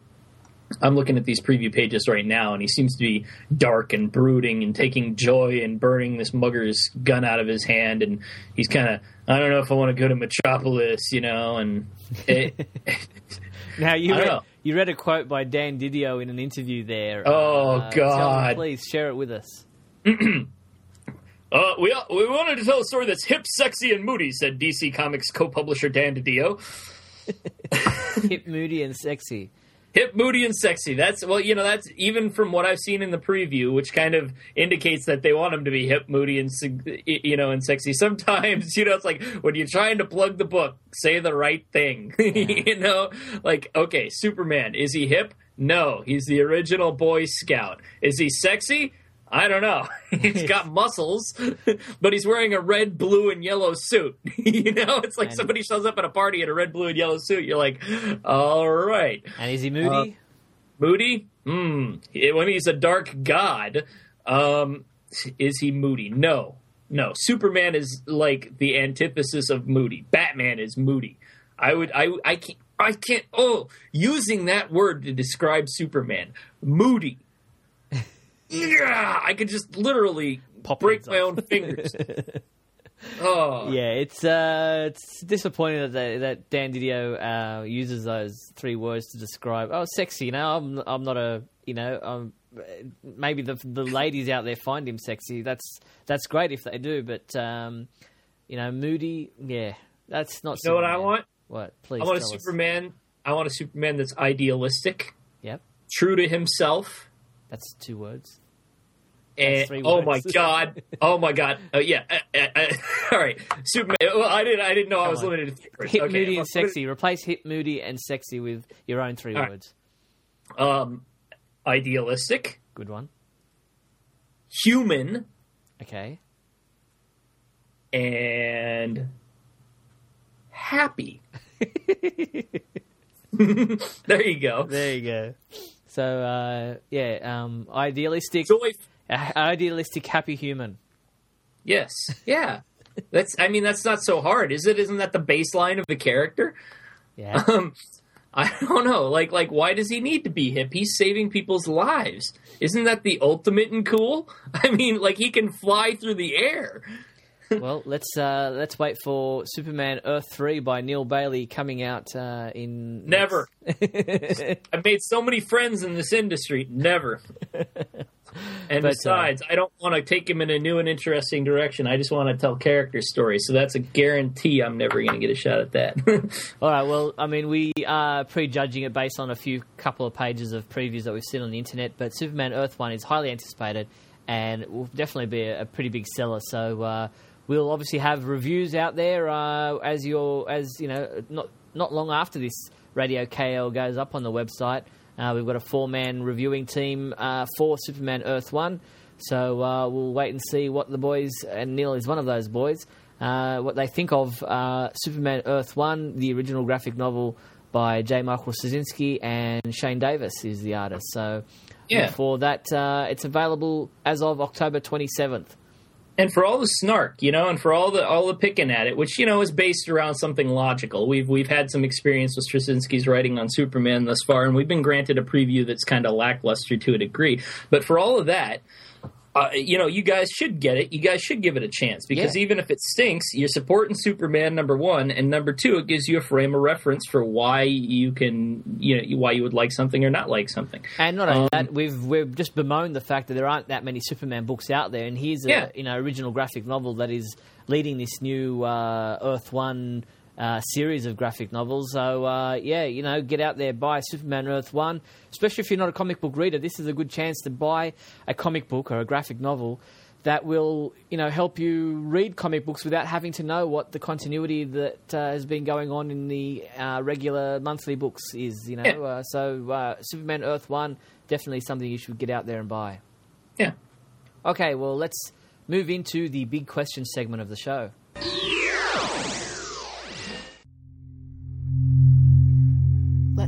I'm looking at these preview pages right now, and he seems to be dark and brooding and taking joy in burning this mugger's gun out of his hand. And he's kind of, I don't know if I want to go to Metropolis, you know. And it, Now you read, know. you read a quote by Dan DiDio in an interview there. Oh, Uh, God. please share it with us. uh, we we wanted to tell a story that's hip, sexy, and moody," said DC Comics co-publisher Dan DiDio. Hip, moody, and sexy. Hip, moody, and sexy. That's well, you know, that's even from what I've seen in the preview, which kind of indicates that they want him to be hip, moody, and you know, and sexy. Sometimes, you know, it's like when you're trying to plug the book, say the right thing. you know, like okay, Superman is he hip? No, he's the original Boy Scout. Is he sexy? I don't know. he's got muscles, but he's wearing a red, blue, and yellow suit. you know, it's like And- somebody shows up at a party in a red, blue, and yellow suit. You're like, all right. And is he moody? Moody? Hmm. When he's a dark god, um, is he moody? No. No. Superman is like the antithesis of moody. Batman is moody. I would I I can't I can't oh using that word to describe Superman. Moody. Yeah, I could just literally Pop break my own fingers. oh. yeah, it's uh, it's disappointing that that Dan DiDio uh, uses those three words to describe. Oh, sexy. You know, I'm I'm not a you know. Um, maybe the the ladies out there find him sexy. That's that's great if they do. But um, you know, moody. Yeah, that's not. You know what I want? What? Please. I want a tell us. Superman. I want a Superman that's idealistic, Yep, true to himself. That's two words. And, three oh my god! Oh my god! Uh, yeah. Uh, uh, uh, all right, Superman. Well, I didn't. I didn't know I was on. limited to three. Hip, Okay, moody, and sexy. Replace hip, moody, and sexy with your own three All right. words. Um, idealistic, Good one. human, Okay. and happy. there you go. There you go. So uh, yeah, um, idealistic, uh, idealistic, happy human. Yes. Yeah. That's. I mean, that's not so hard, is it? Isn't that the baseline of the character? Yeah. Um, I don't know. Like, like, why does he need to be hip? He's saving people's lives. Isn't that the ultimate and cool? I mean, like, he can fly through the air. Well, let's uh, let's wait for Superman Earth Three by Neil Bailey coming out uh, in Never. I've made so many friends in this industry. Never. And But, uh, besides, I don't want to take him in a new and interesting direction. I just want to tell character stories. So that's a guarantee I'm never going to get a shot at that. All right. Well, I mean, we are prejudging it based on a few couple of pages of previews that we've seen on the internet. But Superman Earth One is highly anticipated, and will definitely be a, a pretty big seller. So uh, we'll obviously have reviews out there uh, as your as you know not not long after this Radio KAL goes up on the website. Uh, we've got a four man reviewing team uh, for Superman Earth One. So uh, we'll wait and see what the boys, and Neil is one of those boys, uh, what they think of uh, Superman Earth 1, the original graphic novel by J. Michael Straczynski, and Shane Davis is the artist. So Yeah. for that, uh, it's available as of October 27th. And for all the snark, you know, and for all the all the picking at it, which you know is based around something logical. We've we've had some experience with Straczynski's writing on Superman thus far, and we've been granted a preview that's kind of lackluster to a degree. But for all of that. Uh, you know, you guys should get it. You guys should give it a chance because Yeah. even if it stinks, you're supporting Superman. Number one, and number two, it gives you a frame of reference for why you can, you know, why you would like something or not like something. And not only Um, that, we've we've just bemoaned the fact that there aren't that many Superman books out there, and here's a Yeah. you know original graphic novel that is leading this new uh, Earth One uh, series of graphic novels. So uh, yeah, you know, get out there, buy Superman Earth One. Especially if you're not a comic book reader, this is a good chance to buy a comic book or a graphic novel that will you know help you read comic books without having to know what the continuity that uh, has been going on in the uh, regular monthly books is. You know, Yeah. uh, so uh, Superman Earth One definitely something you should get out there and buy. Yeah. Okay, well let's move into the big question segment of the show.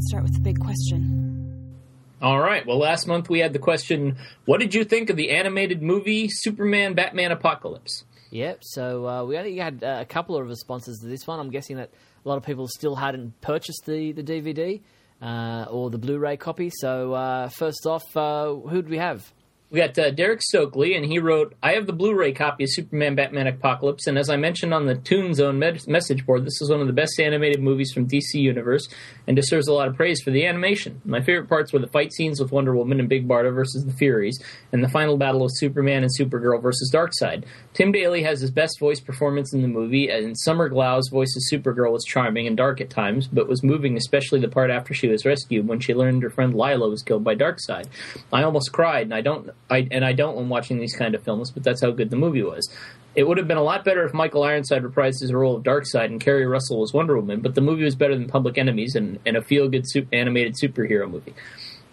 Let's start with the big question. All right. Well, last month we had the question What did you think of the animated movie Superman Batman Apocalypse? Yep. So uh, we only had uh, a couple of responses to this one. I'm guessing that a lot of people still hadn't purchased the the DVD uh, or the Blu-ray copy. So uh, first off, uh, who do we have? We got uh, Derek Stokely, and he wrote, I have the Blu ray copy of Superman Batman Apocalypse, and as I mentioned on the Toon Zone med- message board, this is one of the best animated movies from DC Universe and deserves a lot of praise for the animation. My favorite parts were the fight scenes with Wonder Woman and Big Barda versus the Furies, and the final battle of Superman and Supergirl versus Darkseid. Tim Daly has his best voice performance in the movie, and Summer Glau's voice as Supergirl was charming and dark at times, but was moving, especially the part after she was rescued when she learned her friend Lyla was killed by Darkseid. I almost cried, and I don't, I, and I don't when watching these kind of films, but that's how good the movie was. It would have been a lot better if Michael Ironside reprised his role of Darkseid and Keri Russell was Wonder Woman, but the movie was better than Public Enemies and, and a feel-good su- animated superhero movie.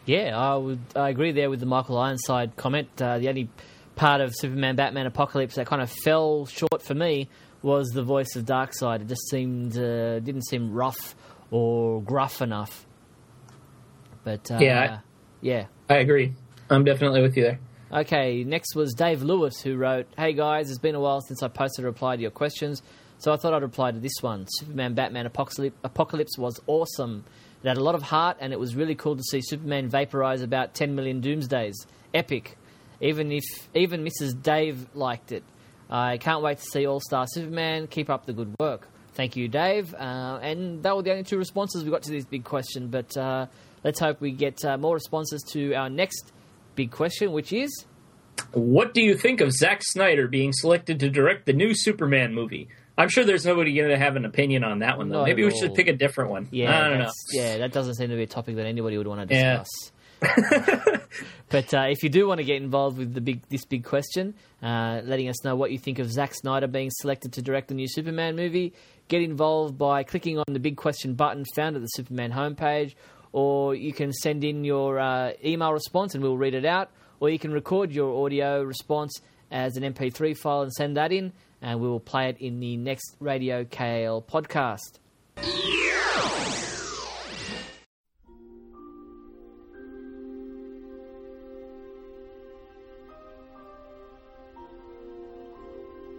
Yeah, I would I agree there with the Michael Ironside comment. Uh, the only part of Superman Batman Apocalypse that kind of fell short for me was the voice of Darkseid. It just seemed uh, didn't seem rough or gruff enough. But uh, Yeah, I- yeah. I agree. I'm definitely with you there. Okay, next was Dave Lewis who wrote, Hey guys, it's been a while since I posted a reply to your questions, so I thought I'd reply to this one. Superman Batman Apocalypse, was awesome. It had a lot of heart, and it was really cool to see Superman vaporize about 10 million doomsdays. Epic. Even if even Mrs. Dave liked it. I can't wait to see All Star Superman. Keep up the good work. Thank you, Dave. Uh, and that were the only two responses we got to this big question, but uh, let's hope we get uh, more responses to our next big question, which is. What do you think of Zack Snyder being selected to direct the new Superman movie? I'm sure there's nobody going to have an opinion on that one, though. Not Maybe we should pick a different one. Yeah, I don't know. yeah, that doesn't seem to be a topic that anybody would want to Yeah. discuss. but uh, if you do want to get involved with the big this big question, uh, letting us know what you think of Zack Snyder being selected to direct the new Superman movie, get involved by clicking on the big question button found at the Superman homepage, or you can send in your uh, email response and we'll read it out, or you can record your audio response as an MP3 file and send that in, and we will play it in the next Radio KAL podcast.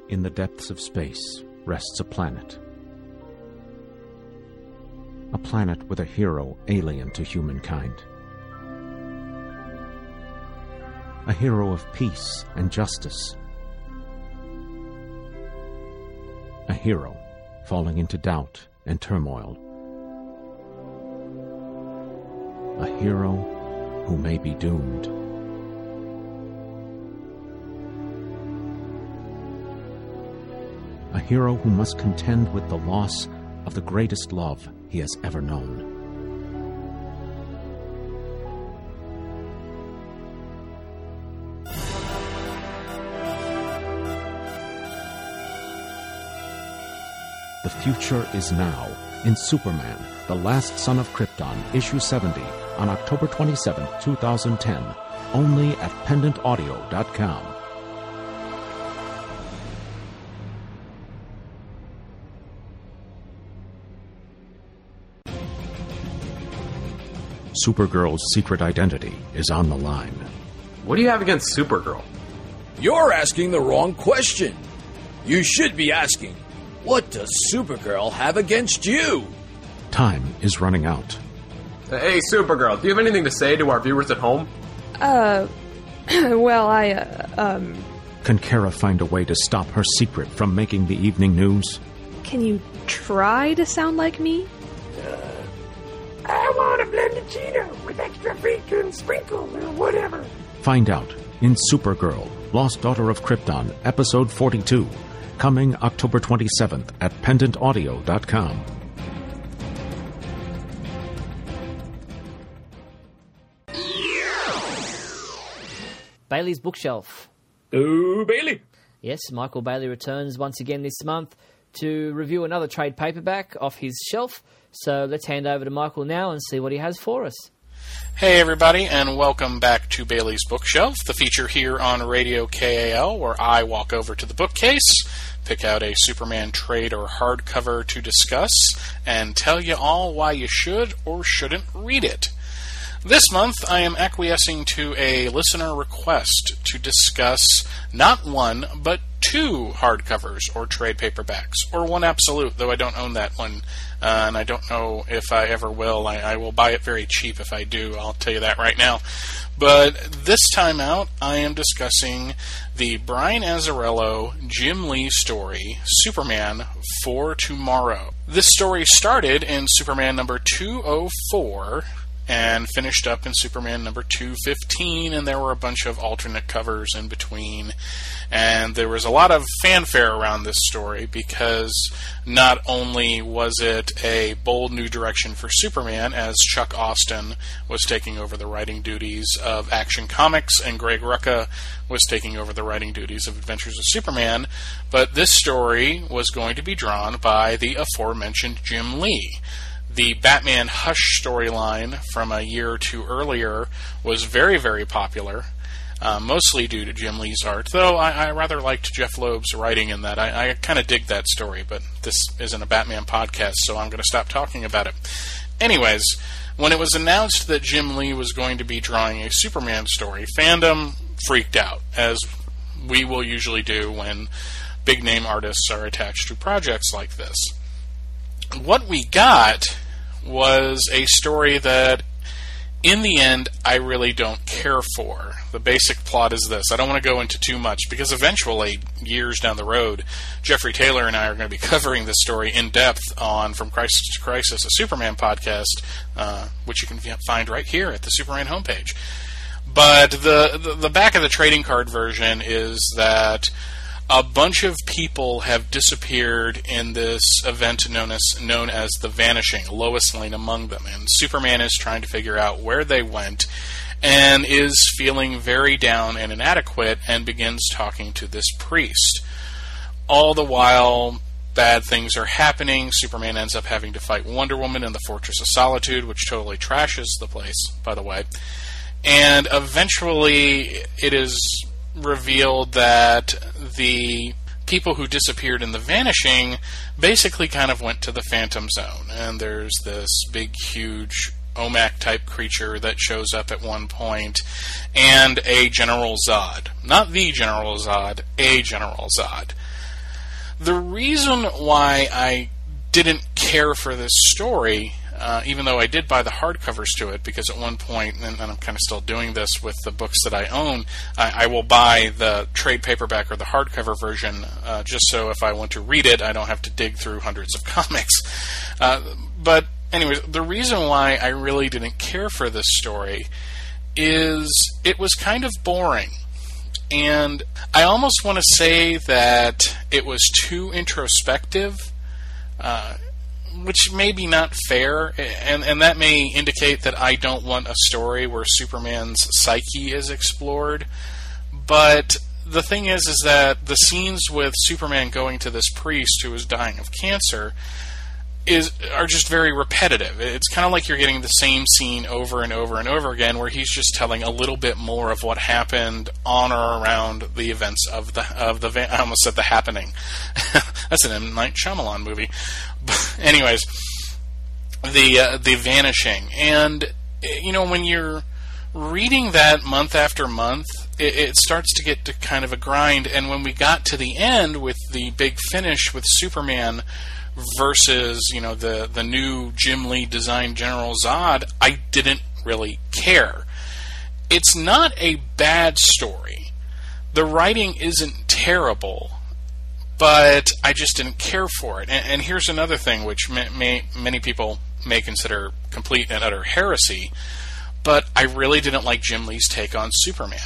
In the depths of space rests a planet. A planet with a hero alien to humankind. A hero of peace and justice. A hero falling into doubt and turmoil. A hero who may be doomed. a hero who must contend with the loss of the greatest love he has ever known. The future is now in Superman, The Last Son of Krypton, issue 70, on October 27, 2010, only at pendantaudio.com. Supergirl's secret identity is on the line. What do you have against Supergirl? You're asking the wrong question. You should be asking, what does Supergirl have against you? Time is running out. Hey, Supergirl, do you have anything to say to our viewers at home? Uh, well, I, uh, um, Can Kara find a way to stop her secret from making the evening news? can you try to sound like me? I want a blended Cheeto with extra bacon sprinkled or whatever. Find out in Supergirl, Lost Daughter of Krypton, episode 42, coming October 27th at pendantaudio.com. Bailey's Bookshelf. Ooh, Bailey. Yes, Michael Bailey returns once again this month to review another trade paperback off his shelf. So let's hand over to Michael now and see what he has for us. Hey, everybody, and welcome back to Bailey's Bookshelf, the feature here on Radio KAL, where I walk over to the bookcase, pick out a Superman trade or hardcover to discuss, and tell you all why you should or shouldn't read it. This month, I am acquiescing to a listener request to discuss not one, but two hardcovers or trade paperbacks, or one absolute, though I don't own that one, uh, and I don't know if I ever will. I, I will buy it very cheap if I do, I'll tell you that right now. But this time out, I am discussing the Brian Azzarello Jim Lee story, Superman for Tomorrow. This story started in Superman number 204 and finished up in Superman number 215, and there were a bunch of alternate covers in between. And there was a lot of fanfare around this story because not only was it a bold new direction for Superman, as Chuck Austen was taking over the writing duties of Action Comics and Greg Rucka was taking over the writing duties of Adventures of Superman, but this story was going to be drawn by the aforementioned Jim Lee the Batman Hush storyline from a year or two earlier was very, very popular, uh, mostly due to Jim Lee's art, though I, I rather liked Jeph Loeb's writing in that. I, I kind of dig that story, but this isn't a Batman podcast, so I'm going to stop talking about it. Anyways, when it was announced that Jim Lee was going to be drawing a Superman story, fandom freaked out, as we will usually do when big name artists are attached to projects like this. What we got was a story that, in the end, I really don't care for. The basic plot is this. I don't want to go into too much because eventually, years down the road, Jeffrey Taylor and I are going to be covering this story in depth on From Crisis to Crisis, a Superman podcast, uh, which you can find right here at the Superman homepage. But the, the the back of the trading card version is that a bunch of people have disappeared in this event known as known as the Vanishing. Lois Lane among them, and Superman is trying to figure out where they went, and is feeling very down and inadequate, and begins talking to this priest. All the while, bad things are happening. Superman ends up having to fight Wonder Woman in the Fortress of Solitude, which totally trashes the place, by the way. And eventually, it is revealed that the people who disappeared in the vanishing basically kind of went to the phantom zone. And there's this big huge omac type creature that shows up at one point and a general zod. Not the general zod a general zod. The reason why i didn't care for this story uh, even though I did buy the hardcovers to it, because at one point, and, and I'm kind of still doing this with the books that I own, I, I will buy the trade paperback or the hardcover version uh, just so if I want to read it, I don't have to dig through hundreds of comics. Uh, but, anyways, the reason why I really didn't care for this story is it was kind of boring. And I almost want to say that it was too introspective. Uh, which may be not fair, and and that may indicate that I don't want a story where Superman's psyche is explored. But the thing is, is that the scenes with Superman going to this priest who is dying of cancer is are just very repetitive. It's kind of like you're getting the same scene over and over and over again, where he's just telling a little bit more of what happened on or around the events of the of the. I almost said the happening. That's an M Night Shyamalan movie. But anyways, the uh, the vanishing, and you know when you're reading that month after month, it, it starts to get to kind of a grind. And when we got to the end with the big finish with Superman versus you know the the new Jim Lee designed General Zod, I didn't really care. It's not a bad story. The writing isn't terrible, but I just didn't care for it. And, and here's another thing, which may, may, many people may consider complete and utter heresy, but I really didn't like Jim Lee's take on Superman.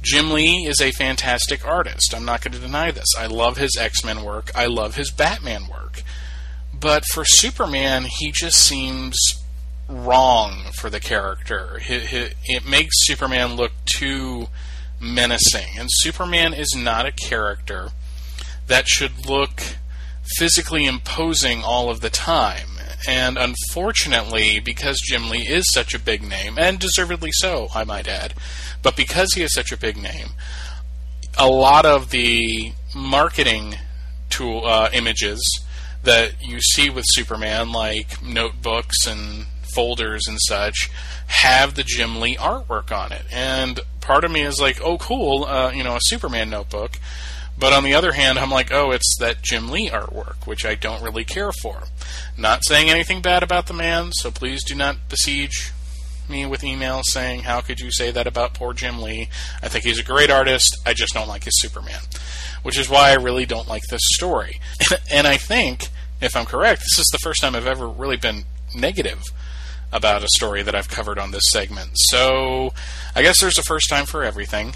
Jim Lee is a fantastic artist. I'm not going to deny this. I love his X Men work. I love his Batman work. But for Superman, he just seems wrong for the character. It makes Superman look too menacing. And Superman is not a character that should look physically imposing all of the time. And unfortunately, because Jim Lee is such a big name, and deservedly so, I might add, but because he is such a big name, a lot of the marketing tool uh, images that you see with Superman, like notebooks and folders and such, have the Jim Lee artwork on it. And part of me is like, oh, cool, uh, you know, a Superman notebook. But on the other hand, I'm like, oh, it's that Jim Lee artwork, which I don't really care for. Not saying anything bad about the man, so please do not besiege me with emails saying, how could you say that about poor Jim Lee? I think he's a great artist, I just don't like his Superman. Which is why I really don't like this story. and I think, if I'm correct, this is the first time I've ever really been negative about a story that I've covered on this segment. So I guess there's a first time for everything.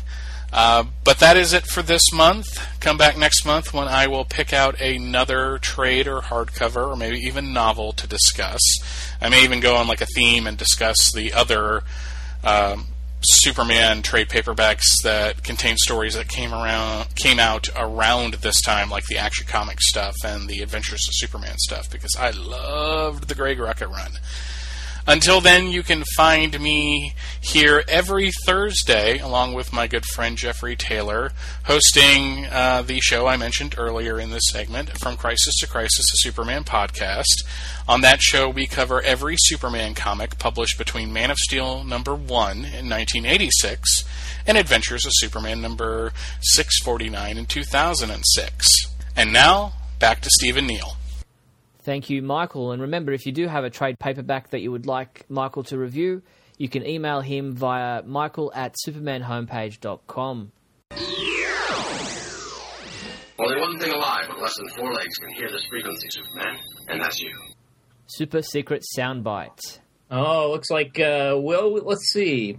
Uh, but that is it for this month. Come back next month when I will pick out another trade or hardcover or maybe even novel to discuss. I may even go on like a theme and discuss the other um, Superman trade paperbacks that contain stories that came around came out around this time, like the Action Comics stuff and the Adventures of Superman stuff, because I loved the Greg Rucka run. Until then, you can find me here every Thursday, along with my good friend Jeffrey Taylor, hosting uh, the show I mentioned earlier in this segment, From Crisis to Crisis, a Superman podcast. On that show, we cover every Superman comic published between Man of Steel number 1 in 1986 and Adventures of Superman number 649 in 2006. And now, back to Stephen Neal. Thank you, Michael. And remember, if you do have a trade paperback that you would like Michael to review, you can email him via michael at supermanhomepage.com. Only one thing alive with less than four legs can hear this frequency, Superman, and that's you. Super secret soundbite. Oh, looks like, uh, well, let's see.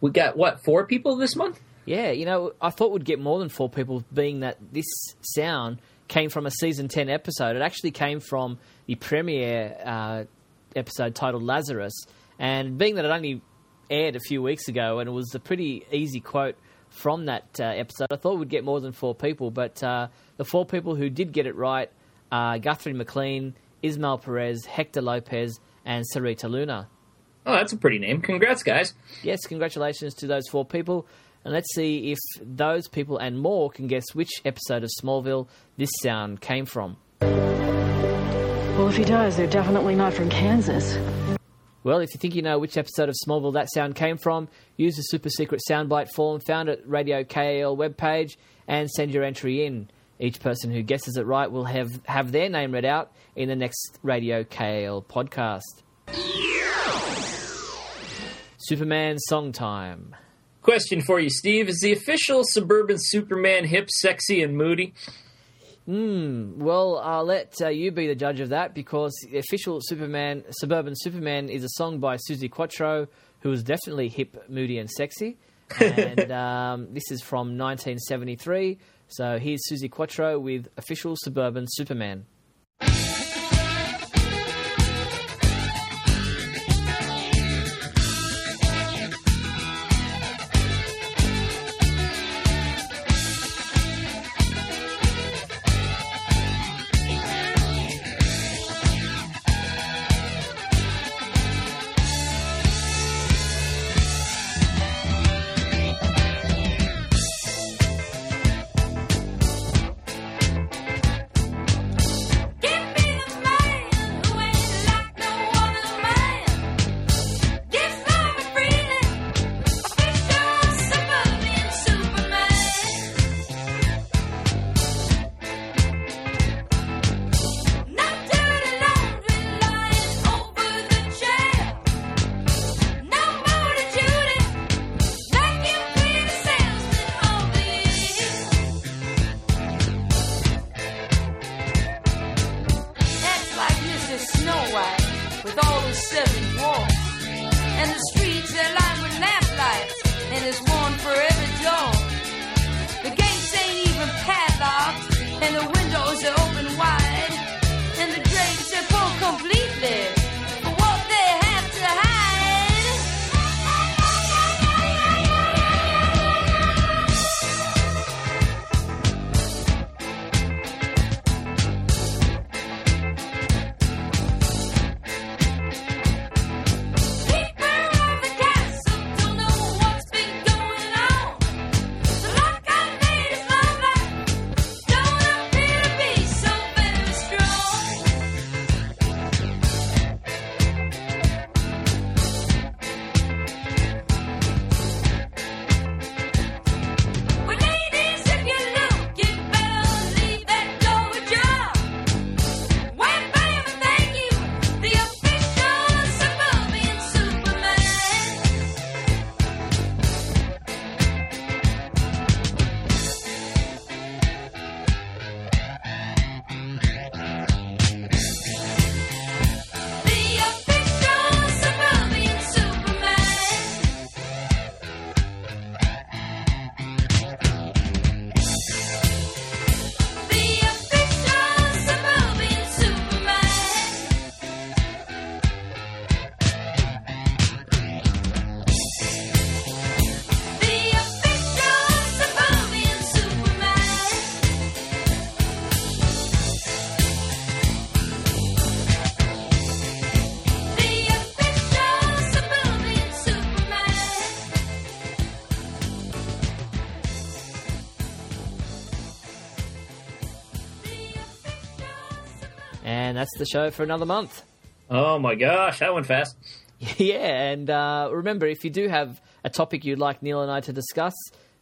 We got, what, four people this month? Yeah, you know, I thought we'd get more than four people, being that this sound came from a season 10 episode. It actually came from the premiere uh, episode titled Lazarus. And being that it only aired a few weeks ago and it was a pretty easy quote from that uh, episode, I thought we'd get more than four people. But uh, the four people who did get it right are Guthrie McLean, Ismael Perez, Hector Lopez, and Sarita Luna. Oh, that's a pretty name. Congrats, guys. Yes, congratulations to those four people. And let's see if those people and more can guess which episode of Smallville this sound came from. Well, if he does, they're definitely not from Kansas. Well, if you think you know which episode of Smallville that sound came from, use the super secret soundbite form found at Radio KAL webpage and send your entry in. Each person who guesses it right will have, have their name read out in the next Radio KAL podcast. Superman song time. Question for you, Steve: Is the official suburban Superman hip, sexy, and moody? Hmm. Well, I'll let uh, you be the judge of that because the official Superman, Suburban Superman, is a song by Suzi Quatro, who is definitely hip, moody, and sexy. And um, this is from 1973. So here's Suzi Quatro with official Suburban Superman. The show for another month. Oh my gosh, that went fast. Yeah, and uh, remember, if you do have a topic you'd like Neil and I to discuss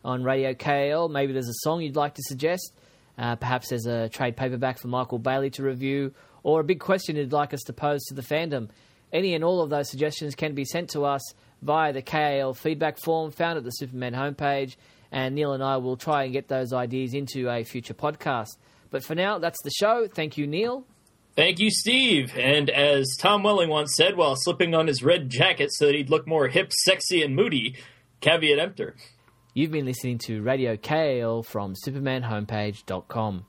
on Radio KAL, maybe there's a song you'd like to suggest, uh, perhaps there's a trade paperback for Michael Bailey to review, or a big question you'd like us to pose to the fandom. Any and all of those suggestions can be sent to us via the KAL feedback form found at the Superman homepage, and Neil and I will try and get those ideas into a future podcast. But for now, that's the show. Thank you, Neil. Thank you, Steve. And as Tom Welling once said while slipping on his red jacket so that he'd look more hip, sexy, and moody, caveat emptor. You've been listening to Radio KAL from supermanhomepage.com.